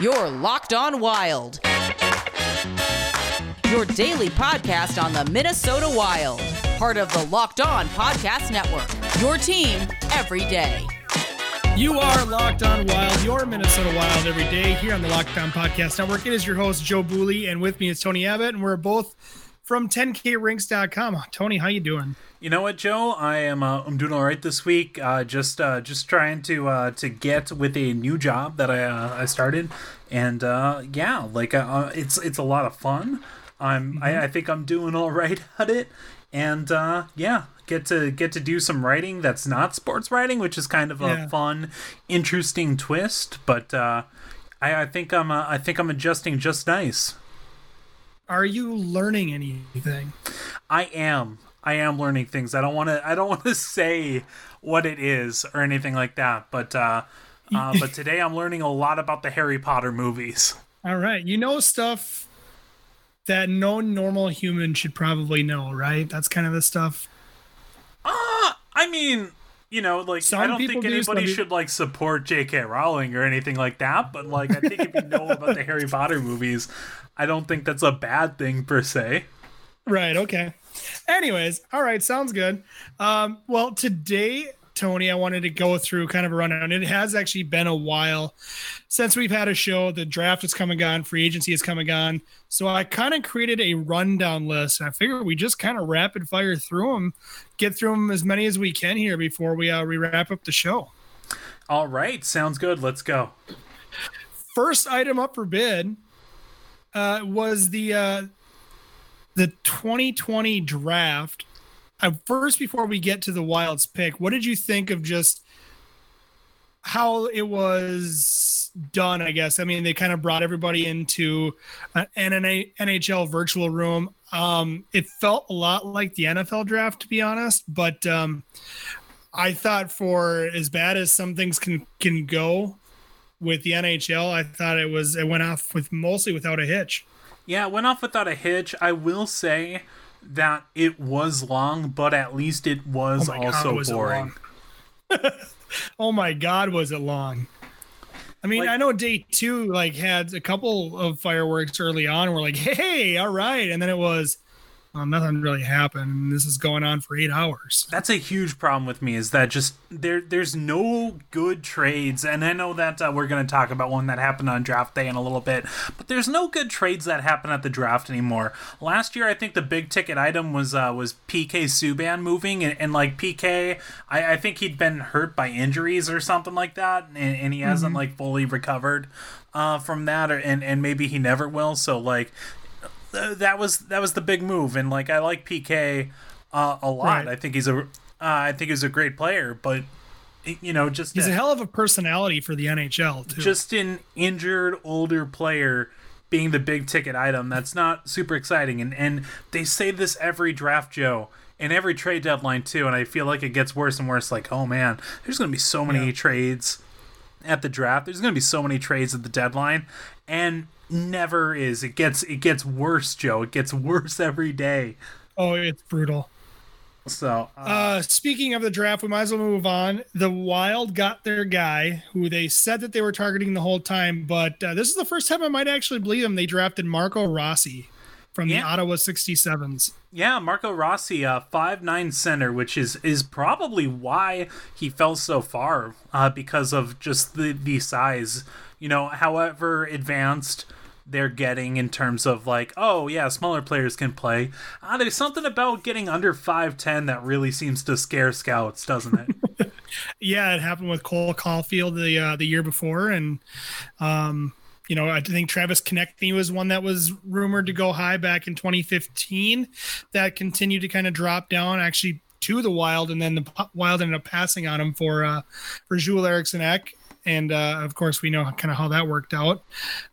Your Locked On Wild. Your daily podcast on the Minnesota Wild. Part of the Locked On Podcast Network. Your team every day. You are Locked On Wild, your Minnesota Wild every day here on the Locked On Podcast Network. It is your host, Joe Bouley, and with me is Tony Abbott, and we're both from 10krinks.com. Tony, how you doing? You know what, Joe? I am uh, I'm doing all right this week. Uh, just uh, just trying to uh, to get with a new job that I uh, I started, and uh, yeah, like uh, it's it's a lot of fun. I'm mm-hmm. I, I think I'm doing all right at it, and uh, yeah, get to get to do some writing that's not sports writing, which is kind of a yeah. fun, interesting twist. But uh, I, I think I'm uh, I think I'm adjusting just nice. Are you learning anything? I am. I am learning things. I don't want to. I don't want to say what it is or anything like that. But uh, uh, but today I'm learning a lot about the Harry Potter movies. All right, you know stuff that no normal human should probably know, right? That's kind of the stuff. Ah, uh, I mean, you know, like some I don't think anybody should like support J.K. Rowling or anything like that. But like, I think if you know about the Harry Potter movies, I don't think that's a bad thing per se. Right. Okay. Anyways, all right, sounds good. Um, well, today, Tony, I wanted to go through kind of a rundown. It has actually been a while since we've had a show. The draft is coming on, free agency is coming on. So I kind of created a rundown list. I figured we just kind of rapid fire through them, get through them as many as we can here before we uh, we wrap up the show. All right, sounds good. Let's go. First item up for bid uh, was the uh, the 2020 draft. Uh, first, before we get to the Wild's pick, what did you think of just how it was done? I guess. I mean, they kind of brought everybody into an NHL virtual room. Um, it felt a lot like the NFL draft, to be honest, but um, I thought for as bad as some things can can go with the NHL, I thought it was it went off with mostly without a hitch. Yeah, it went off without a hitch. I will say that it was long, but at least it was oh also God, was boring. oh my god, was it long? I mean, like, I know day two like had a couple of fireworks early on. We're like, hey, all right, and then it was well, nothing really happened. And this is going on for eight hours. That's a huge problem with me. Is that just there? There's no good trades, and I know that uh, we're going to talk about one that happened on draft day in a little bit. But there's no good trades that happen at the draft anymore. Last year, I think the big ticket item was uh, was PK Subban moving, and, and like PK, I, I, think he'd been hurt by injuries or something like that, and, and he hasn't mm-hmm. like fully recovered uh, from that, or, and and maybe he never will. So like that was that was the big move, and like I like PK uh, a lot. Right. I think he's a uh, I think he's a great player, but you know, just he's a, a hell of a personality for the NHL too. Just an injured older player being the big ticket item. That's not super exciting, and and they say this every draft, Joe. And every trade deadline too, and I feel like it gets worse and worse. Like, oh man, there's going to be so many yeah. trades at the draft. There's going to be so many trades at the deadline, and never is. It gets it gets worse, Joe. It gets worse every day. Oh, it's brutal. So, uh, uh, speaking of the draft, we might as well move on. The Wild got their guy, who they said that they were targeting the whole time, but uh, this is the first time I might actually believe them. They drafted Marco Rossi from yeah. the Ottawa 67s. Yeah, Marco Rossi, uh, five nine center, which is is probably why he fell so far, uh, because of just the the size. You know, however advanced they're getting in terms of like, oh yeah, smaller players can play. Uh, there's something about getting under five ten that really seems to scare scouts, doesn't it? yeah, it happened with Cole Caufield the uh, the year before, and um, you know, I think Travis Konecny was one that was rumored to go high back in 2015. That continued to kind of drop down, actually to the Wild, and then the Wild ended up passing on him for uh, for Joel Eriksson Ek, and uh, of course we know kind of how that worked out.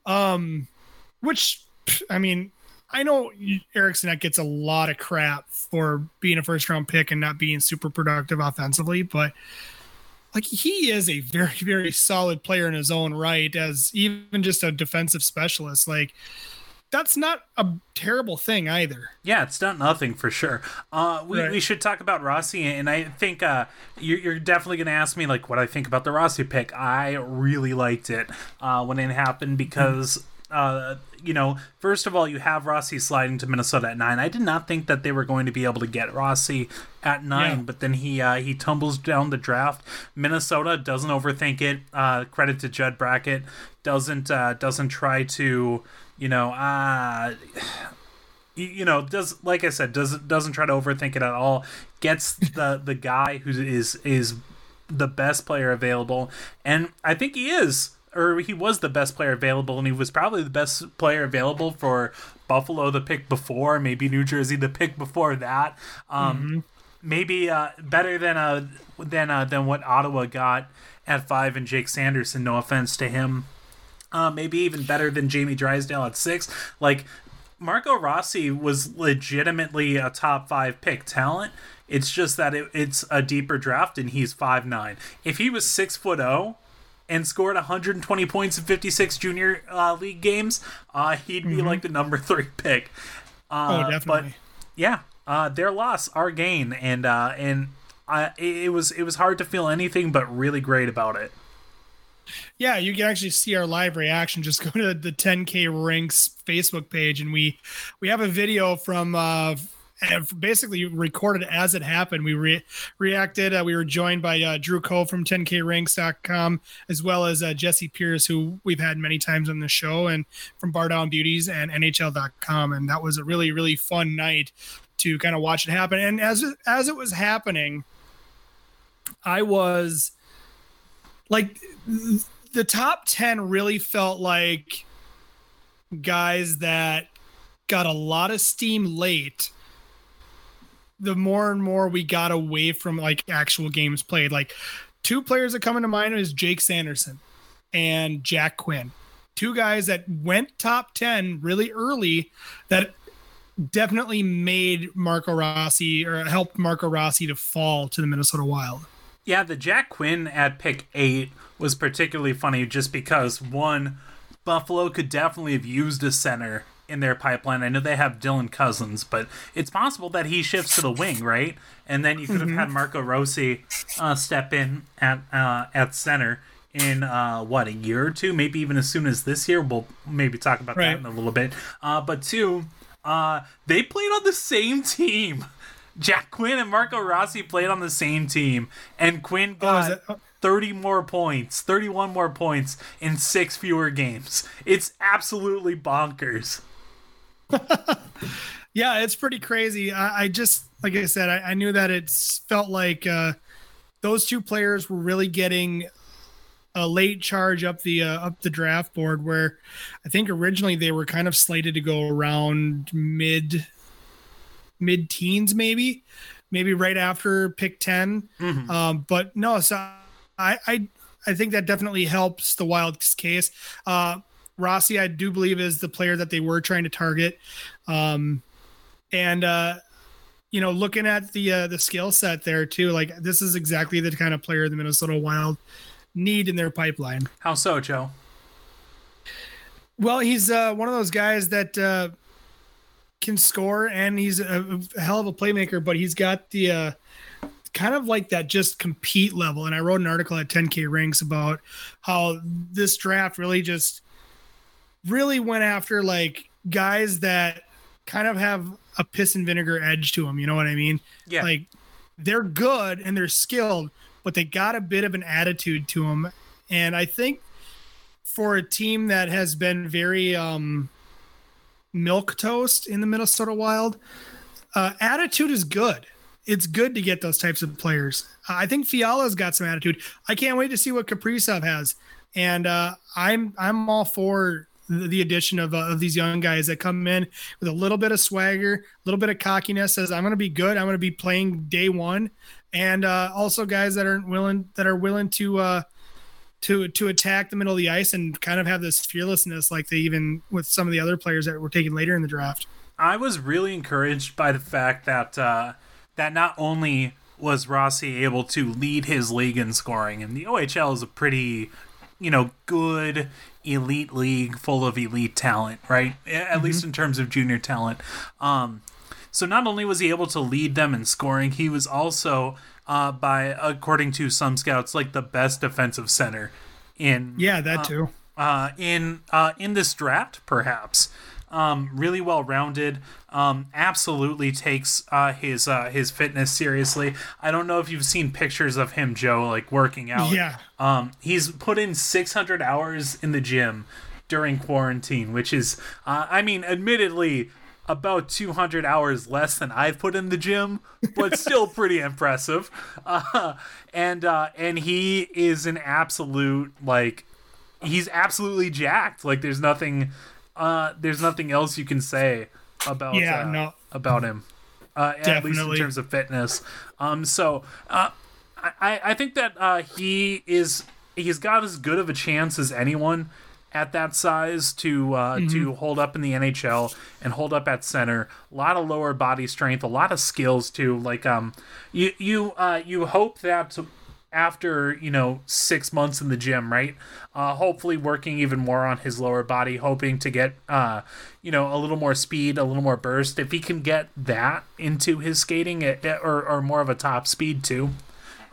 Um, which I mean, I know Eriksson Ek gets a lot of crap for being a first round pick and not being super productive offensively, but like he is a very very solid player in his own right as even just a defensive specialist like that's not a terrible thing either. Yeah, it's done nothing for sure. Uh, we, Right. we should talk about Rossi, and I think uh, you're, you're definitely going to ask me like what I think about the Rossi pick. I really liked it uh, when it happened because. Uh, you know, first of all, you have Rossi sliding to Minnesota at nine. I did not think that they were going to be able to get Rossi at nine, Yeah. but then he uh, he tumbles down the draft. Minnesota doesn't overthink it. Uh, credit to Judd Brackett doesn't uh, doesn't try to you know uh, you, you know does like i said doesn't doesn't try to overthink it at all gets the the guy who is is the best player available and i think he is or he was the best player available and he was probably the best player available for buffalo the pick before maybe new jersey the pick before that um maybe uh better than uh than uh than what ottawa got at five and jake sanderson no offense to him uh, maybe even better than Jamie Drysdale at six. Like Marco Rossi was legitimately a top five pick talent. It's just that it, it's a deeper draft and he's five nine. If he was six foot zero and scored 120 points in 56 junior uh, league games, uh, he'd be like the number three pick. Uh, oh, definitely. But yeah, uh, their loss, our gain, and uh, and I, it was it was hard to feel anything but really great about it. Yeah, you can actually see our live reaction. Just go to the 10K Rinks Facebook page, and we we have a video from uh, basically recorded as it happened. We re- reacted. Uh, we were joined by uh, Drew Cole from 10krinks.com, as well as uh, Jesse Pierce, who we've had many times on the show, and from Bar Down Beauties and NHL.com. And that was a really really fun night to kind of watch it happen. And as as it was happening, I was like the top 10 really felt like guys that got a lot of steam late the more and more we got away from like actual games played like two players that come into mind is jake sanderson and jack quinn. Two guys that went top 10 really early that definitely made marco rossi or helped marco rossi to fall to the minnesota wild. Yeah, the Jack Quinn at pick eight was particularly funny just because one, Buffalo could definitely have used a center in their pipeline. I know they have Dylan Cozens, but it's possible that he shifts to the wing, right? And then you could have had Marco Rossi uh, step in at uh, at center in uh, what a year or two, maybe even as soon as this year. We'll maybe talk about Right. that in a little bit. Uh, but two, uh, they played on the same team. Jack Quinn and Marco Rossi played on the same team, and Quinn Oh, got oh. 30 more points, 31 more points in six fewer games. It's absolutely bonkers. Yeah, it's pretty crazy. I, I just, like I said, I, I knew that it felt like uh, those two players were really getting a late charge up the uh, up the draft board. Where I think originally they were kind of slated to go around mid mid teens, maybe, maybe right after pick 10 Um, but no, so I, I I think that definitely helps the Wild's case. Uh, Rossi, I do believe, is the player that they were trying to target. Um, and uh, you know, looking at the uh, the skill set there too, like this is exactly the kind of player the Minnesota Wild need in their pipeline. How so, Joe? Well, he's uh, one of those guys that uh, can score, and he's a, a hell of a playmaker. But he's got the uh, kind of like that just compete level. And I wrote an article at 10K Rinks about how this draft really just really went after like guys that kind of have a piss and vinegar edge to them. You know what I mean? Yeah. Like they're good and they're skilled, but they got a bit of an attitude to them. And I think for a team that has been very um milk toast in the Minnesota Wild, uh, attitude is good. It's good to get those types of players. I think Fiala's got some attitude. I can't wait to see what Kaprizov has, and uh, I'm I'm all for the addition of, uh, of these young guys that come in with a little bit of swagger, a little bit of cockiness. Says I'm going to be good. I'm going to be playing day one, and uh, also guys that aren't willing that are willing to uh, to to attack the middle of the ice and kind of have this fearlessness like they even with some of the other players that were taken later in the draft. I was really encouraged by the fact that uh, that not only was Rossi able to lead his league in scoring, and the OHL is a pretty you know, good elite league full of elite talent, right? At least in terms of junior talent. Um, so not only was he able to lead them in scoring, he was also, uh, by according to some scouts, like the best defensive center in Yeah, that too. uh, in uh, in this draft, perhaps. Um, really well rounded. Um, absolutely takes uh, his uh, his fitness seriously. I don't know if you've seen pictures of him, Joe, like working out. Yeah. Um, he's put in 600 hours in the gym during quarantine, which is, uh, I mean, admittedly, about 200 hours less than I've put in the gym, but still pretty impressive. Uh, and uh, and he is an absolute like he's absolutely jacked. Like there's nothing uh there's nothing else you can say about Yeah, uh, no. about him. Uh, at least in terms of fitness. Um so uh I, I think that uh he is he's got as good of a chance as anyone at that size to uh, to hold up in the NHL and hold up at center. A lot of lower body strength, a lot of skills too. Like um, you you uh, you hope that after you know six months in the gym, right? Uh, hopefully working even more on his lower body, hoping to get uh, you know a little more speed, a little more burst. If he can get that into his skating, eh, eh, or or more of a top speed too.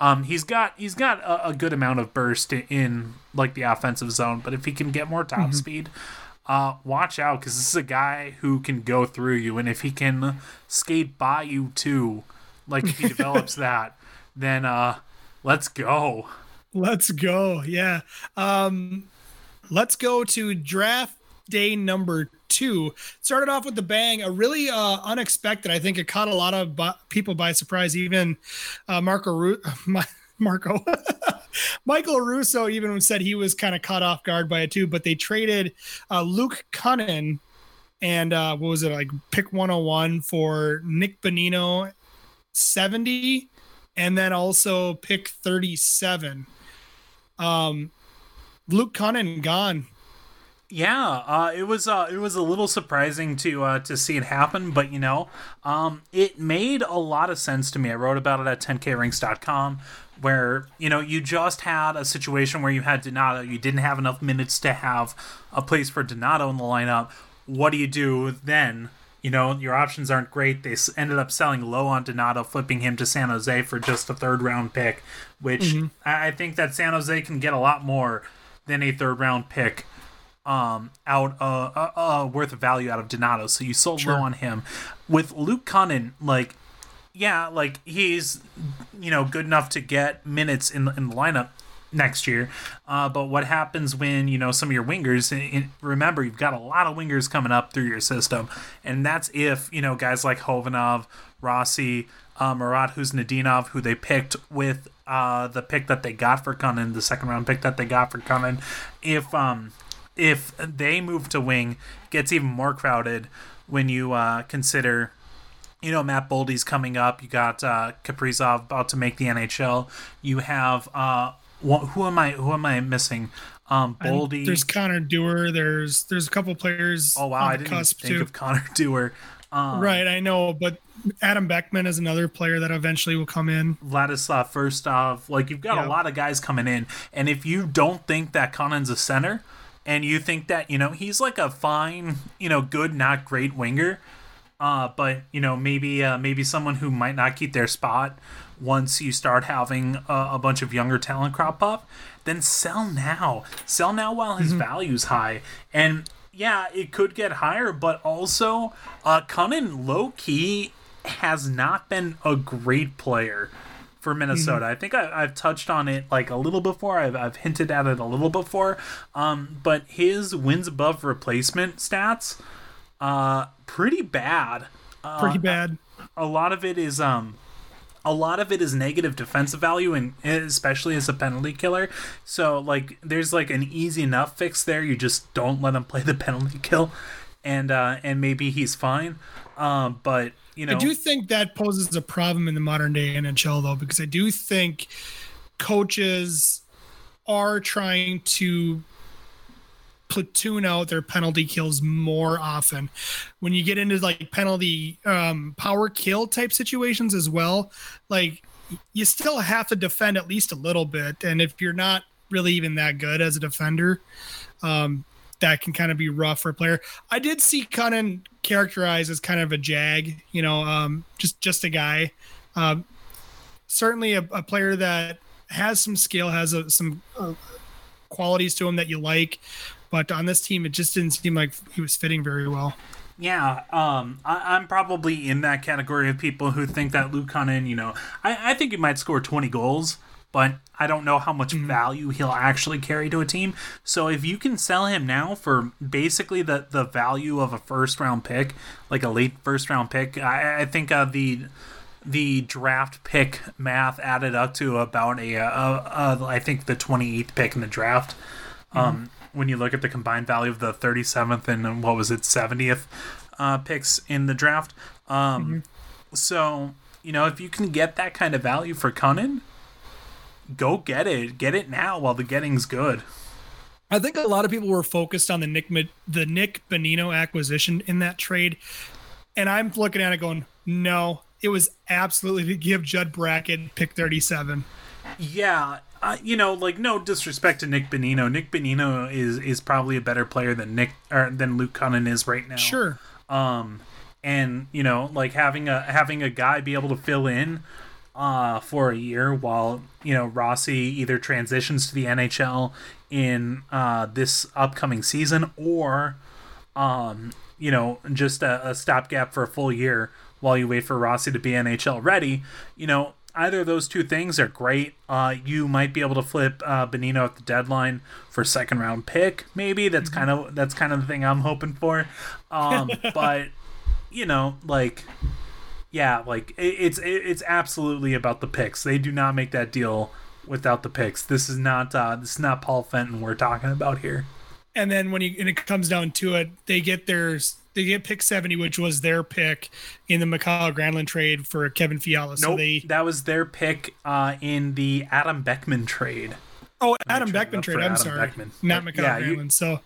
Um, he's got he's got a, a good amount of burst in, in like the offensive zone, but if he can get more top speed, uh, watch out because this is a guy who can go through you, and if he can skate by you too, like if he develops that, then uh, let's go. Let's go. Yeah. Um, let's go to draft day number two. Started off with the bang, a really uh, unexpected. I think it caught a lot of bu- people by surprise. Even uh, Marco Ru- Marco Michael Russo even said he was kind of caught off guard by it too. But they traded uh, Luke Kunin and uh, what was it like pick 101 for Nick Bonino 70 and then also pick 37 um luke kunin gone Yeah, uh, it was uh, it was a little surprising to uh, to see it happen, but you know, um, it made a lot of sense to me. I wrote about it at 10krinks.com, where you know you just had a situation where you had Donato, you didn't have enough minutes to have a place for Donato in the lineup. What do you do then? You know, your options aren't great. They ended up selling low on Donato, flipping him to San Jose for just a third round pick, which I I think that San Jose can get a lot more than a third round pick um out uh, uh, uh worth of value out of Donato. So you sold low on him. With Luke Kunin, like yeah, like he's you know good enough to get minutes in in the lineup next year. Uh, but what happens when you know some of your wingers? and- and remember, you've got a lot of wingers coming up through your system, and that's if you know guys like Khovanov, Rossi, uh, Marat Khusnutdinov, who they picked with uh, the pick that they got for Kunin, the second round pick that they got for Kunin. If um if they move to wing, gets even more crowded when you uh, consider you know Matt Boldy's coming up. You got uh, Kaprizov about to make the NHL. You have uh, who am I? Who am I missing? Um, Boldy. there's connor dewar there's there's a couple players oh wow, I didn't think too of Connor Dewar. Um, right i know but adam beckman is another player that eventually will come in Vladislav Firstov. Like you've got Yeah. a lot of guys coming in, and if you don't think that Kunin's a center, and you think that you know he's like a fine, you know, good, not great winger, uh, but you know maybe uh, maybe someone who might not keep their spot once you start having a, a bunch of younger talent crop up, then sell now. Sell now while his value's high, and yeah, it could get higher, but also uh, Kunin low key has not been a great player for Minnesota. I think I, I've touched on it like a little before. I've, I've hinted at it a little before. Um, but his wins above replacement stats, uh, pretty bad. Uh, pretty bad. a lot of it is um a lot of it is negative defensive value and especially as a penalty killer. So like there's like an easy enough fix there. You just don't let him play the penalty kill. And uh and maybe he's fine. Um but you know. I do think that poses a problem in the modern day NHL though, because I do think coaches are trying to platoon out their penalty kills more often. When you get into like penalty um, power kill type situations as well, like you still have to defend at least a little bit. And if you're not really even that good as a defender. Um, that can kind of be rough for a player. I did see Kunin characterized as kind of a jag, you know, um, just just a guy. Um, certainly a, a, player that has some skill, has a, some uh, qualities to him that you like, but on this team, it just didn't seem like he was fitting very well. Yeah, um, I, am probably in that category of people who think that Luke Kunin, you know, I, I think he might score 20 goals, but I don't know how much mm-hmm. value he'll actually carry to a team. So if you can sell him now for basically the, the value of a first round pick, like a late first round pick, I, I think uh, the the draft pick math added up to about a, a, a I think the 28th pick in the draft. Mm-hmm. Um, when you look at the combined value of the 37th and what was it 70th uh, picks in the draft. Um, mm-hmm. So you know if you can get that kind of value for Kunin, go get it. Get it now while the getting's good. I think a lot of people were focused on the Nick the Nick Bonino acquisition in that trade, and I'm looking at it going, no, it was absolutely to give Judd Brackett pick 37. Yeah, uh, you know, like no disrespect to Nick Bonino. Nick Bonino is is probably a better player than Nick or than Luke Kunin is right now. Sure. Um, and you know, like having a having a guy be able to fill in uh for a year while you know Rossi either transitions to the NHL in uh this upcoming season or um you know just a, a stopgap for a full year while you wait for Rossi to be NHL ready. You know, either of those two things are great. Uh, you might be able to flip uh, Bonino at the deadline for second round pick. Maybe that's mm-hmm. kind of that's kind of the thing I'm hoping for. Um, but you know, like yeah, like it, it's it, it's absolutely about the picks. They do not make that deal without the picks. This is not uh, this is not Paul Fenton we're talking about here. And then when you and it comes down to it, they get their they get pick 70, which was their pick in the Mikael Granlund trade for Kevin Fiala. So nope, they that was their pick uh, in the Adam Beckman trade. Oh, Adam Beckman trade. I'm Adam sorry, Beckman. not Mikael yeah, Granlund. You, so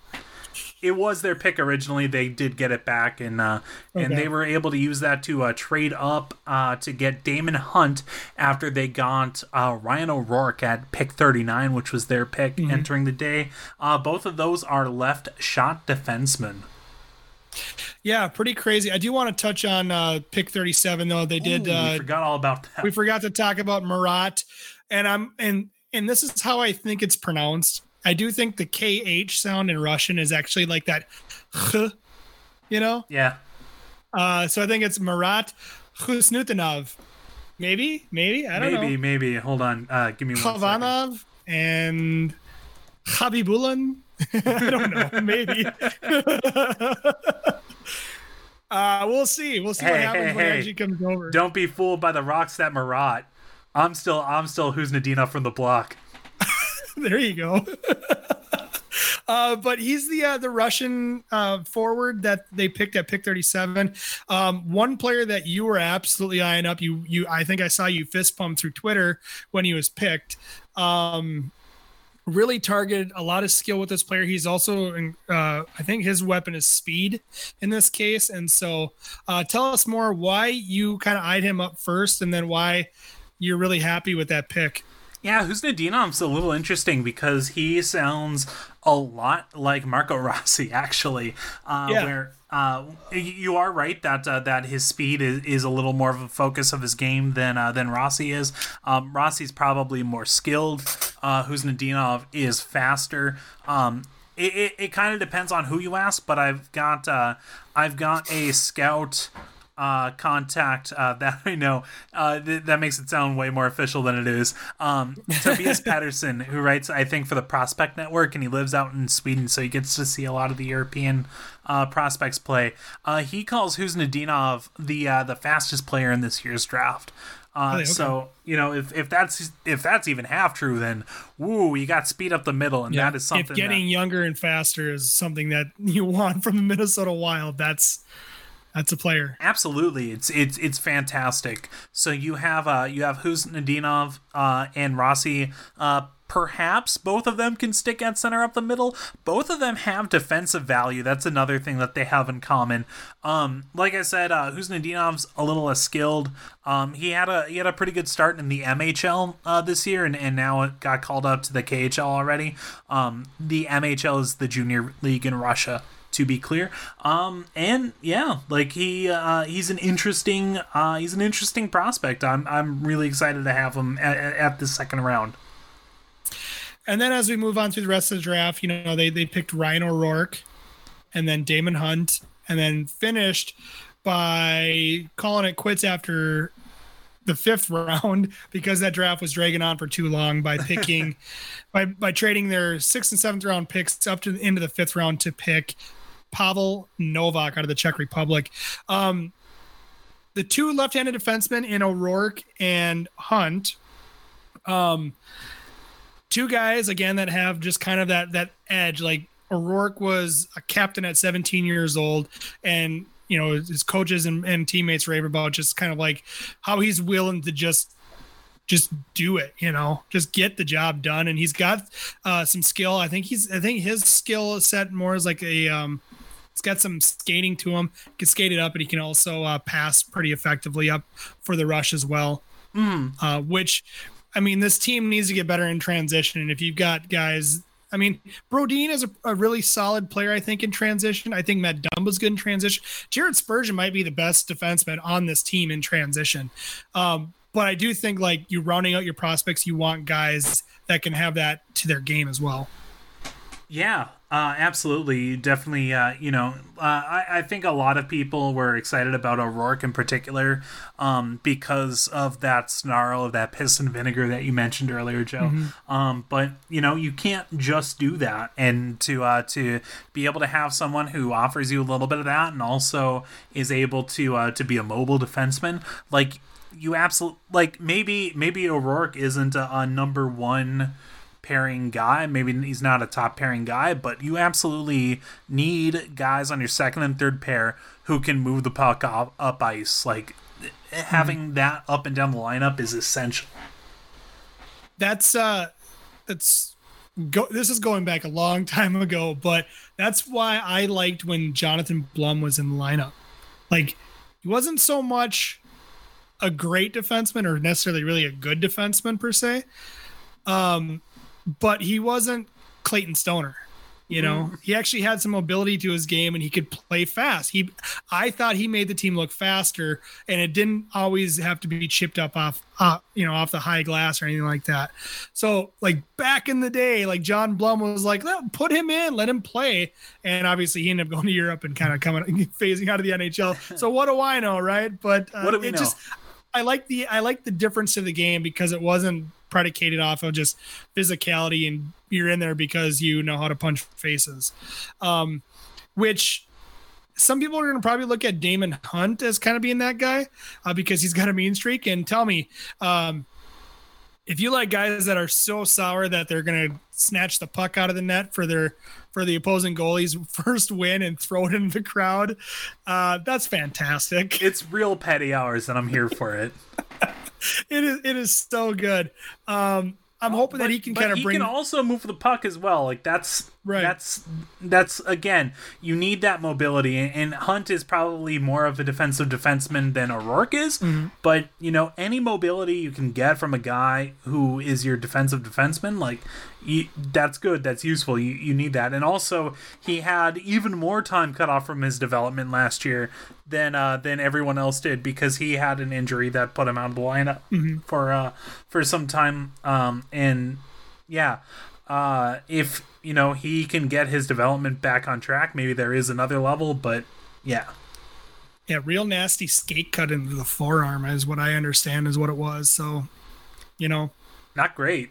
it was their pick originally. They did get it back, and uh, okay. and they were able to use that to uh, trade up uh, to get Daemon Hunt after they got uh, Ryan O'Rourke at pick 39, which was their pick mm-hmm. entering the day. Uh, both of those are left shot defensemen. Yeah, pretty crazy. I do want to touch on uh, pick 37 though. They did. Ooh, uh, we forgot all about that. We forgot to talk about Marat, and I'm and and this is how I think it's pronounced. I do think the KH sound in Russian is actually like that, you know. Yeah. Uh, so I think it's Marat Khusnutdinov. Maybe, maybe I don't maybe, know. Maybe, maybe. Hold on. Uh, give me one Khovanov and Khabibulin. I don't know. Maybe. uh, we'll see. We'll see hey, what happens hey, when hey. Angie comes over. Don't be fooled by the rocks that Marat. I'm still I'm still who's Nadina from the block. there you go. Uh, but he's the uh, the Russian uh, forward that they picked at pick 37. Um, one player that you were absolutely eyeing up. You you I think I saw you fist pump through Twitter when he was picked. Um, really targeted a lot of skill with this player. He's also, uh, I think his weapon is speed in this case. And so, uh, tell us more why you kind of eyed him up first, and then why you're really happy with that pick. Yeah, Khusnutdinov's a little interesting because he sounds a lot like Marco Rossi, actually. Uh, yeah. Where uh, you are right that uh, that his speed is, is a little more of a focus of his game than uh, than Rossi is. Um, Rossi's probably more skilled. Uh, Khusnutdinov is faster. Um, it, it, it kind of depends on who you ask, but I've got uh, I've got a scout uh, contact uh, that I know. Uh, th- that makes it sound way more official than it is. Um, Tobias Patterson, who writes, I think, for the Prospect Network, and he lives out in Sweden, so he gets to see a lot of the European uh, prospects play. Uh, he calls Khusnutdinov the uh, the fastest player in this year's draft. Uh, okay. So you know if, if that's if that's even half true, then woo, you got speed up the middle, and yeah. that is something. If getting that, younger and faster is something that you want from the Minnesota Wild, that's that's a player. Absolutely, it's it's it's fantastic. So you have uh you have Khusnutdinov uh and Rossi uh perhaps both of them can stick at center up the middle. Both of them have defensive value. That's another thing that they have in common. Um, like I said, uh, Khusnutdinov's a little less skilled. Um, he had a he had a pretty good start in the MHL uh, this year, and, and now it got called up to the KHL already. Um, the MHL is the junior league in Russia to be clear. Um, and yeah, like he uh, he's an interesting uh, he's an interesting prospect. I'm I'm really excited to have him at, at the second round. And then as we move on through the rest of the draft, you know, they they picked Ryan O'Rourke and then Daemon Hunt and then finished by calling it quits after the fifth round because that draft was dragging on for too long by picking by by trading their sixth and seventh round picks up to the end of the fifth round to pick Pavel Novak out of the Czech Republic. Um, the two left-handed defensemen in O'Rourke and Hunt, um, two guys again that have just kind of that that edge. Like O'Rourke was a captain at 17 years old, and you know his coaches and, and teammates rave about just kind of like how he's willing to just just do it you know just get the job done and he's got uh some skill i think he's i think his skill set more is like a um He's got some skating to him. He can skate it up, and he can also uh, pass pretty effectively up for the rush as well. Mm. Uh, which, I mean, this team needs to get better in transition. And if you've got guys, I mean, Brodin is a, a really solid player, I think, in transition. I think Matt Dumba's good in transition. Jared Spurgeon might be the best defenseman on this team in transition. Um, but I do think, like, you're rounding out your prospects, you want guys that can have that to their game as well. Yeah, uh, absolutely. Definitely, uh, you know, uh, I, I think a lot of people were excited about O'Rourke in particular um, because of that snarl of that piss and vinegar that you mentioned earlier, Joe. Mm-hmm. Um, but, you know, you can't just do that. And to, uh, to be able to have someone who offers you a little bit of that and also is able to, uh, to be a mobile defenseman, like, you absolutely, like, maybe, maybe O'Rourke isn't a, a number one pairing guy. Maybe he's not a top pairing guy, but you absolutely need guys on your second and third pair who can move the puck up, up ice. Like having mm that up and down the lineup is essential. That's uh that's go this is going back a long time ago, but that's why I liked when Jonathan Blum was in the lineup. Like he wasn't so much a great defenseman or necessarily really a good defenseman per se. Um but he wasn't Clayton Stoner. You know, mm. he actually had some mobility to his game and he could play fast. He, I thought he made the team look faster, and it didn't always have to be chipped up off, uh, you know, off the high glass or anything like that. So, like back in the day, like John Blum was like, put him in, let him play, and obviously he ended up going to Europe and kind of coming phasing out of the NHL. So what do I know, right? But uh, what do we it know? just, I like the I like the difference of the game because it wasn't predicated off of just physicality and you're in there because you know how to punch faces. Um, which some people are going to probably look at Daemon Hunt as kind of being that guy uh, because he's got a mean streak. And tell me, um, if you like guys that are so sour that they're going to snatch the puck out of the net for their for the opposing goalie's first win and throw it into the crowd, uh, that's fantastic. It's real petty hours, and I'm here for it. it is it is so good. Um, I'm hoping but, that he can kind of bring. He can also move the puck as well. Like that's right. That's that's again, you need that mobility. And Hunt is probably more of a defensive defenseman than O'Rourke is. Mm-hmm. But you know, any mobility you can get from a guy who is your defensive defenseman, like you, that's good. That's useful. You you need that. And also, he had even more time cut off from his development last year than uh, than everyone else did because he had an injury that put him out of the lineup mm-hmm. for uh, for some time. Um, and yeah, uh, if you know he can get his development back on track, maybe there is another level. But yeah, yeah, real nasty skate cut into the forearm is what I understand is what it was. So, you know, not great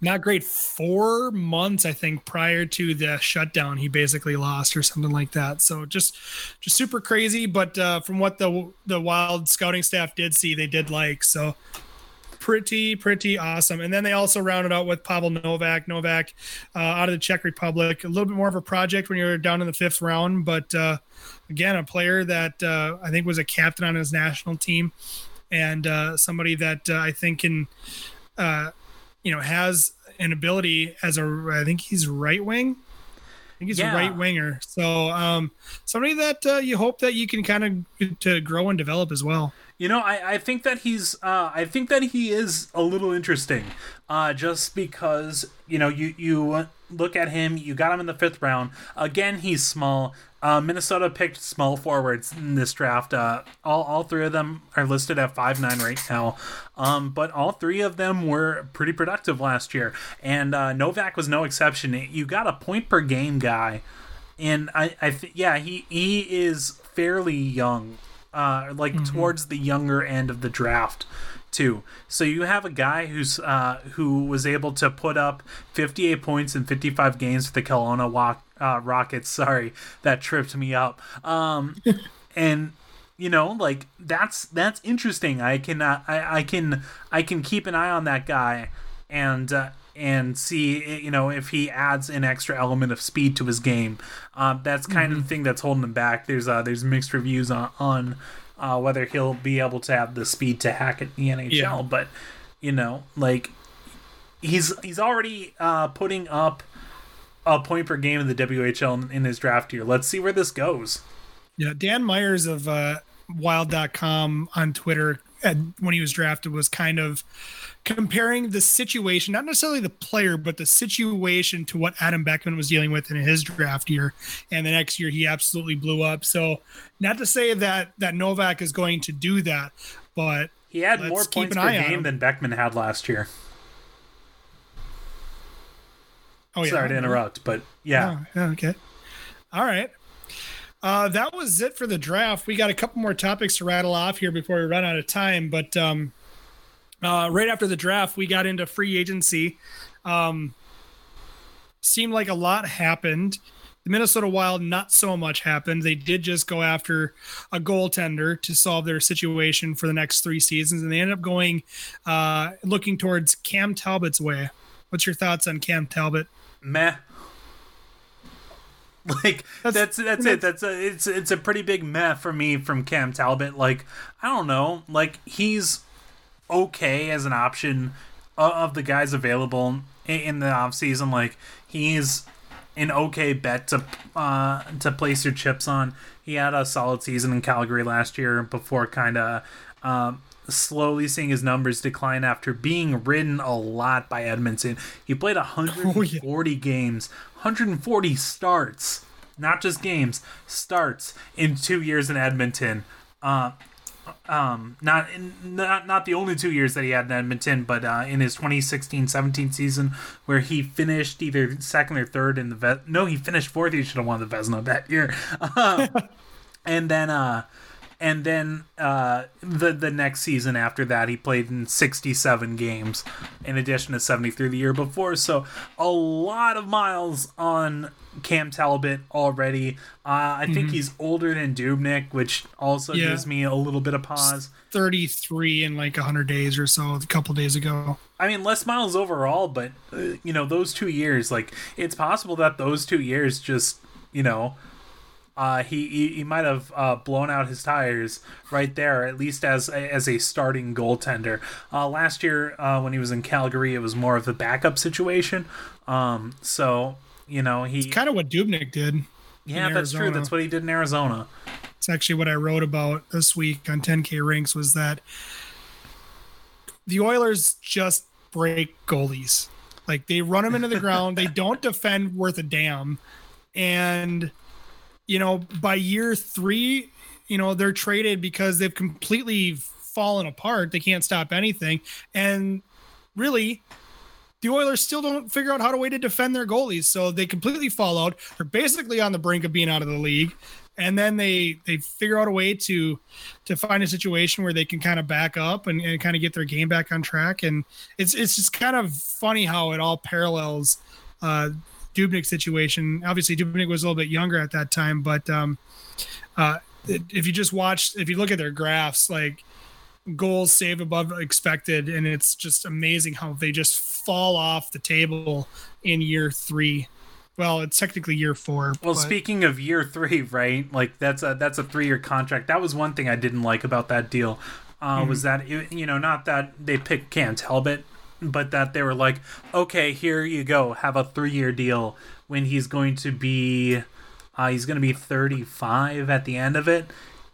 not great. Four months, I think, prior to the shutdown, he basically lost or something like that. So just, just super crazy. But uh, from what the the Wild scouting staff did see, they did like so. Pretty, pretty awesome. And then they also rounded out with Pavel Novak. Novak uh, out of the Czech Republic. A little bit more of a project when you're down in the fifth round, but uh, again, a player that uh, I think was a captain on his national team, and uh, somebody that uh, I think can uh, you know has an ability as a. I think he's right wing. I think he's Yeah. a right winger. So um, somebody that uh, you hope that you can kind of to grow and develop as well. You know, I, I think that he's uh, I think that he is a little interesting, uh, just because you know you you look at him, you got him in the fifth round. Again, he's small. Uh, Minnesota picked small forwards in this draft. Uh, all all three of them are listed at five nine right now, um, but all three of them were pretty productive last year, and uh, Novak was no exception. You got a point per game guy and I, I th- yeah, he he is fairly young, uh, like towards the younger end of the draft, too. So you have a guy who's uh, who was able to put up 58 points in 55 games for the Kelowna Walk, uh, Rockets. Sorry, that tripped me up. Um, and you know, like that's that's interesting. I can uh, I I can I can keep an eye on that guy and. Uh, and see, you know, if he adds an extra element of speed to his game, um, that's kind of the thing that's holding him back. There's uh, there's mixed reviews on on uh, whether he'll be able to have the speed to hack at the NHL, Yeah. but you know, like he's he's already uh, putting up a point per game in the WHL in, in his draft year. Let's see where this goes. Yeah, Dan Myers of uh, Wild.com on Twitter uh, when he was drafted was kind of comparing the situation, not necessarily the player, but the situation to what Adam Beckman was dealing with in his draft year. And the next year, he absolutely blew up. So, not to say that that Novak is going to do that, but He had more points per game than Beckman had last year. oh yeah, Sorry to interrupt, but yeah. Oh, yeah, okay. All right. Uh, that was it for the draft. We got a couple more topics to rattle off here before we run out of time. But um, uh, right after the draft, we got into free agency. Um, seemed like a lot happened. The Minnesota Wild, not so much happened. They did just go after a goaltender to solve their situation for the next three seasons, and they ended up going uh, looking towards Cam Talbot's way. What's your thoughts on Cam Talbot? meh. Like that's That's- that's, it. That's a it's it's a pretty big meh for me from Cam Talbot. Like I don't know. Like he's okay as an option of the guys available in the offseason. Like he's an okay bet to uh to place your chips on. He had a solid season in Calgary last year before kind of um slowly seeing his numbers decline after being ridden a lot by Edmonton. He played 140 games, 140 starts, not just games, starts in 2 years in Edmonton. Uh um not in, not not the only two years that he had in Edmonton, but uh, in his 2016-17 season where he finished either second or third in the Ve- no, he finished fourth. He should have won the Vezina that year. Um, and then uh and then uh the the next season after that he played in 67 games in addition to 73 the year before. So a lot of miles on Cam Talbot already. Uh, I think he's older than Dubnyk which also Yeah. gives me a little bit of pause. 33 in like 100 days or so a couple days ago. I mean, less miles overall, but uh, you know, those two years, like it's possible that those two years just, you know, uh, he he, he might have uh, blown out his tires right there, at least as a, as a starting goaltender. Uh, last year, uh, when he was in Calgary, it was more of a backup situation. Um, so you know, he kind of what dubnyk did yeah, that's true. That's what he did in Arizona. it's actually what i wrote about this week on 10k rinks was that the oilers just break goalies like they run them into the ground they don't defend worth a damn and you know by year three you know they're traded because they've completely fallen apart they can't stop anything and really the Oilers still don't figure out how to way to defend their goalies, so they completely fall out. They're basically on the brink of being out of the league, and then they they figure out a way to to find a situation where they can kind of back up and, and kind of get their game back on track. And it's it's just kind of funny how it all parallels uh, Dubnyk's situation. Obviously, Dubnik was a little bit younger at that time, but um, uh, if you just watch, if you look at their graphs, like goals saved above expected, and it's just amazing how they just fall off the table in year three. Well, it's technically year four. Well, but- speaking of year three, right? Like that's a that's a three year contract. That was one thing I didn't like about that deal. Uh, Was that it- you know not that they picked Cam Talbot but that they were like, okay, here you go, have a three year deal when he's going to be, uh, he's going to be 35 at the end of it.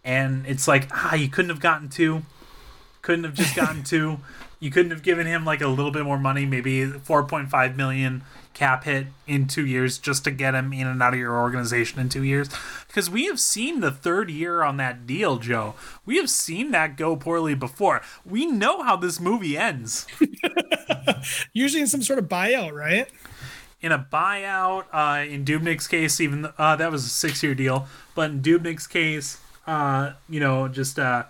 And it's like, ah, you couldn't have gotten two. Couldn't have just gotten two. You couldn't have given him like a little bit more money, maybe 4.5 million cap hit in two years just to get him in and out of your organization in two years. Because we have seen the third year on that deal, Joe. We have seen that go poorly before. We know how this movie ends. Usually in some sort of buyout, right? In a buyout, uh, in Dubnyk's case, even uh, that was a six-year deal. But in Dubnyk's case, uh, you know, just uh,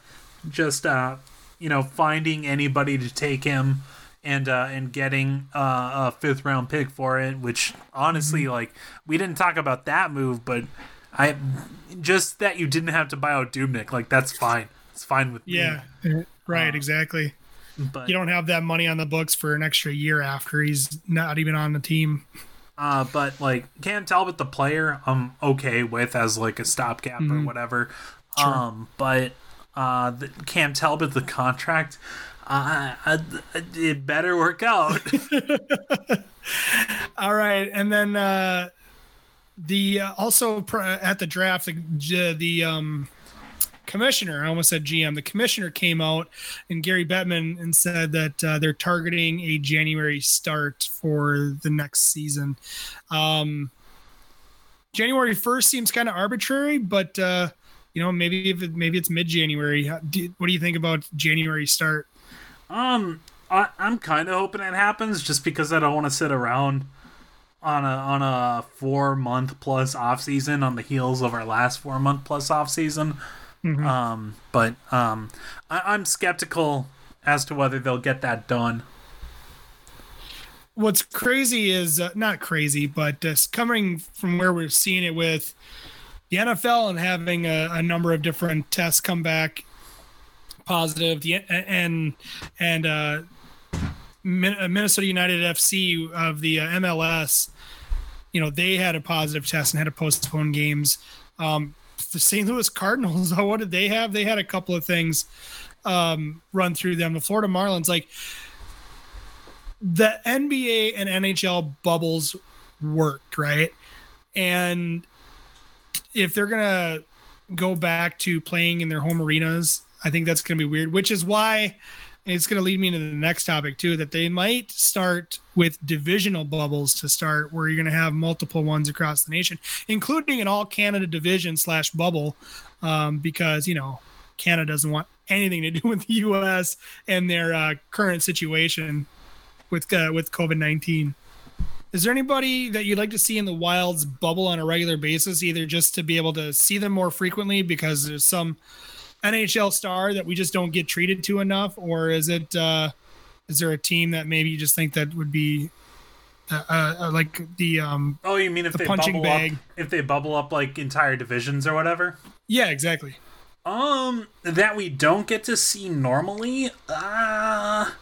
just uh, you know, finding anybody to take him and uh, and getting uh, a fifth round pick for it. Which honestly, like, we didn't talk about that move, but I just that you didn't have to buy out Dubnyk, like that's fine. It's fine with me. Yeah, right, exactly. But You don't have that money on the books for an extra year after he's not even on the team. Uh, but like Cam Talbot, the player, I'm okay with as like a stopgap or whatever. Um, but uh, the, Cam Talbot, the contract, uh, uh, it better work out. All right, and then uh, the uh, also pr- at the draft, the, the um, commissioner, I almost said GM, the commissioner came out and Gary Bettman and said that uh, they're targeting a January start for the next season. Um, January first seems kind of arbitrary, but uh, you know maybe if it, maybe it's mid January. What do you think about January start? um, I, I'm kind of hoping it happens just because I don't want to sit around on a on a four month plus off season on the heels of our last four month plus off season. Um, but um, I, I'm skeptical as to whether they'll get that done. what's crazy is uh, not crazy, but uh, coming from where we're seeing it with the NFL and having a, a number of different tests come back positive, the and and uh, uh, Minnesota United FC of the uh, MLS, you know, they had a positive test and had to postpone games. Um, the St. Louis Cardinals, what did they have? They had a couple of things um, run through them. The Florida Marlins, like the NBA and NHL bubbles worked, right? And if they're gonna go back to playing in their home arenas, I think that's gonna be weird. Which is why it's gonna lead me into the next topic too, that they might start with divisional bubbles to start, where you're gonna have multiple ones across the nation, including an all Canada division slash bubble, um, because you know Canada doesn't want anything to do with the U.S. and their uh, current situation with uh, with COVID nineteen. Is there anybody that you'd like to see in the Wilds bubble on a regular basis, either just to be able to see them more frequently because there's some NHL star that we just don't get treated to enough, or is it uh, is there a team that maybe you just think that would be uh, uh, like the um Oh, you mean if The they punching bubble bag. up? If they bubble up like entire divisions or whatever? yeah exactly Um, that we don't get to see normally. Uh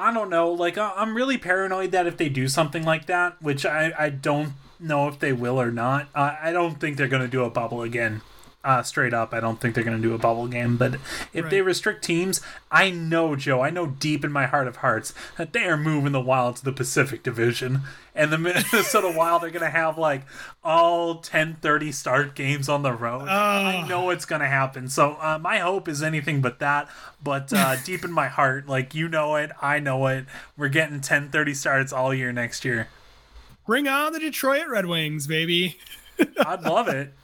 I don't know. Like I- I'm really paranoid that if they do something like that, which I I don't know if they will or not. Uh, I don't think they're gonna do a bubble again. Uh, straight up, I don't think they're going to do a bubble game. But if they restrict teams, I know, Joe, I know deep in my heart of hearts that they are moving the Wild to the Pacific Division. And the Minnesota Wild are going to have like all 10:30 start games on the road. I Oh. know it's going to happen. So uh, my hope is anything but that. But uh, deep in my heart, like you know it, I know it. We're getting 10:30 starts all year next year. bring on the Detroit Red Wings, baby. I'd love it.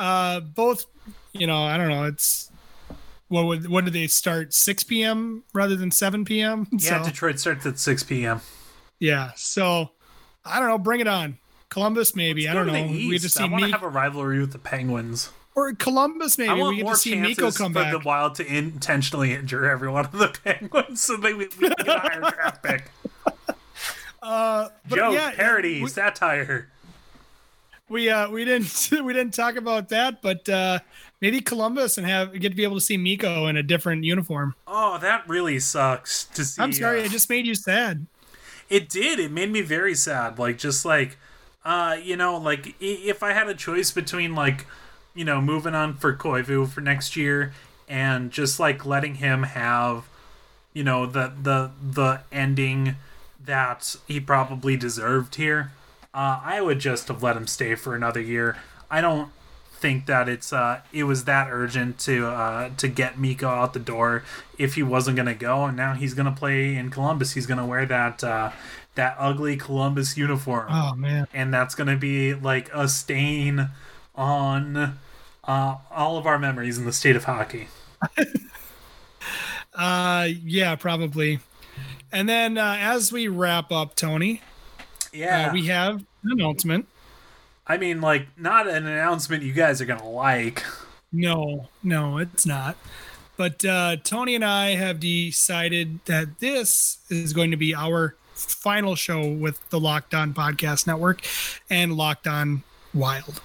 Uh, both, you know, I don't know. It's what would what did they start 6 p.m. rather than 7 p.m. Yeah, so, Detroit starts at 6 p.m. yeah. So I don't know. Bring it on. Columbus, maybe. I don't know. We just see I want to me have a rivalry with the Penguins. or Columbus, maybe. I We want get more to see Mikko come for back. the Wild to intentionally injure every one of the Penguins so they we, we can get a higher draft pick. uh, but Joke, yeah, parody, we- satire. We uh we didn't we didn't talk about that but uh maybe columbus and have get to be able to see Mikko in a different uniform Oh, that really sucks to see. i'm sorry uh, i just made you sad It did. It made me very sad. Like just like uh, you know, like if I had a choice between like, you know, moving on for Koivu for next year and just like letting him have you know the the the ending that he probably deserved here. Uh, I would just have let him stay for another year. I don't think that it's uh it was that urgent to uh to get Mikko out the door if he wasn't gonna go and now he's gonna play in Columbus. He's gonna wear that uh that ugly Columbus uniform. Oh man. And that's gonna be like a stain on uh all of our memories in the state of hockey. Uh yeah, probably. And then uh, as we wrap up, Tony, Yeah. uh, we have an announcement. I mean like not an announcement you guys are gonna like. No, no, it's not. But uh, Tony and I have decided that this is going to be our final show with the Locked On Podcast Network and Locked On Wild.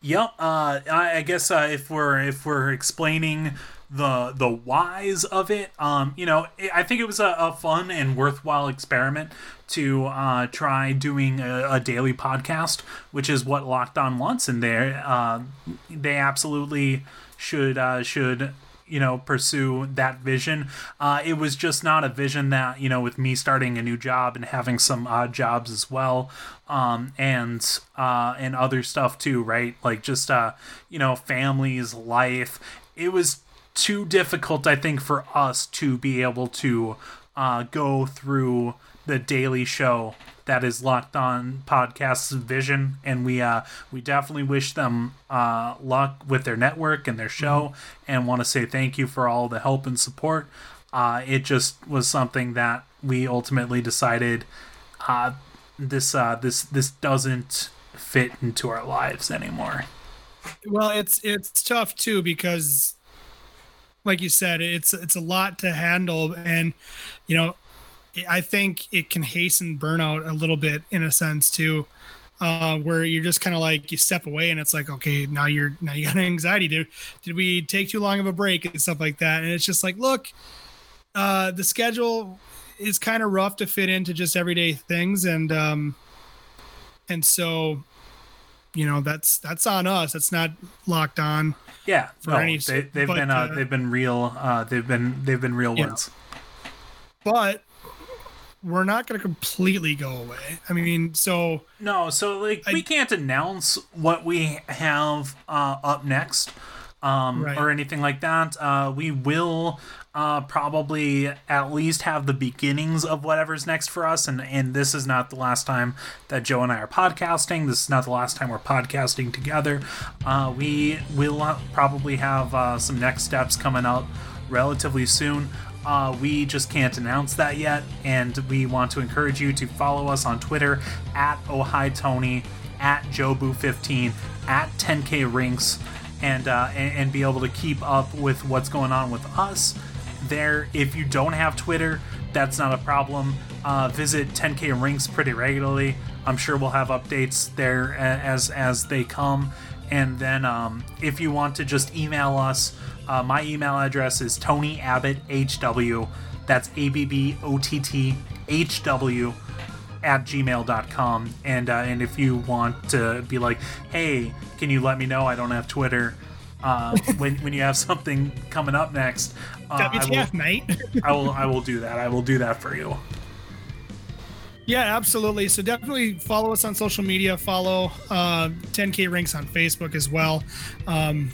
Yep. Uh, I, I guess uh, if we're if we're explaining the the whys of it, um, you know, I- I think it was a, a fun and worthwhile experiment to uh, try doing a, a daily podcast, which is what Locked On wants, and they uh, they absolutely should uh, should you know pursue that vision. Uh, it was just not a vision that you know with me starting a new job and having some odd jobs as well um, and uh, and other stuff too right? Like just uh, you know families life. It was too difficult i think for us to be able to uh, go through the daily show that is locked on podcast's vision. And we uh we definitely wish them uh luck with their network and their show. And want to say thank you for all the help and support. Uh it just was something that we ultimately decided uh this uh this this doesn't fit into our lives anymore. Well, it's it's tough too because, like you said, it's it's a lot to handle, and you know, I think it can hasten burnout a little bit in a sense too, uh, where you're just kind of like you step away and it's like, okay, now you're now you got anxiety. Did did we take too long of a break and stuff like that? And it's just like, look, uh, the schedule is kind of rough to fit into just everyday things, and um, and so you know that's that's on us that's not locked on yeah For no, any- they, they've but, been uh, uh, they've been real uh they've been they've been real ones but we're not going to completely go away i mean so No, so like I- we can't announce what we have uh, up next, um, Right. or anything like that. Uh, we will uh, probably at least have the beginnings of whatever's next for us, and and this is not the last time that Joe and I are podcasting. This is not the last time we're podcasting together. Uh, we will uh, probably have uh, some next steps coming up relatively soon. Uh, we just can't announce that yet, and we want to encourage you to follow us on Twitter at OhiTony, at JoeBoo15, at 10K Rinks, and, uh, and and be able to keep up with what's going on with us there. If you don't have Twitter, that's not a problem. Uh, visit 10K Rinks pretty regularly. I'm sure we'll have updates there as as they come. And then um, if you want to just email us, uh, my email address is Tony Abbott HW. That's A B B O T T H W at gmail.com. And, uh, and if you want to be like, hey, can you let me know I don't have Twitter? Uh, when, when you have something coming up next, uh, I, wtf will, mate. I will I will do that. I will do that for you. yeah absolutely. So definitely follow us on social media. Follow uh, 10K Rinks on facebook as well. Um,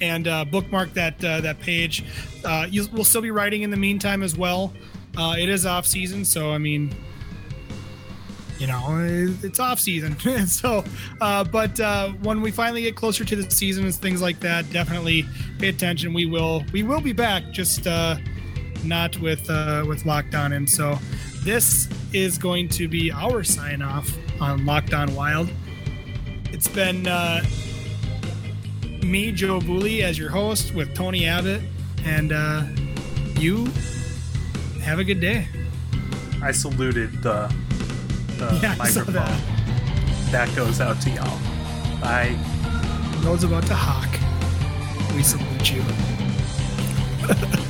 and uh, bookmark that uh, that page. Uh, you, we'll still be writing in the meantime as well. Uh, it is off season so i mean you know it's off season. So uh, but uh, when we finally get closer to the season and things like that definitely pay attention. We will we will be back just uh, not with uh, with Locked On and so this is going to be our sign off on Locked On Wild. It's been uh, me joe Bouley, as your host with tony abbott. And uh, you have a good day. I saluted the, the yeah, microphone. That. that. goes out to y'all. Bye. I was about to hawk. We salute you.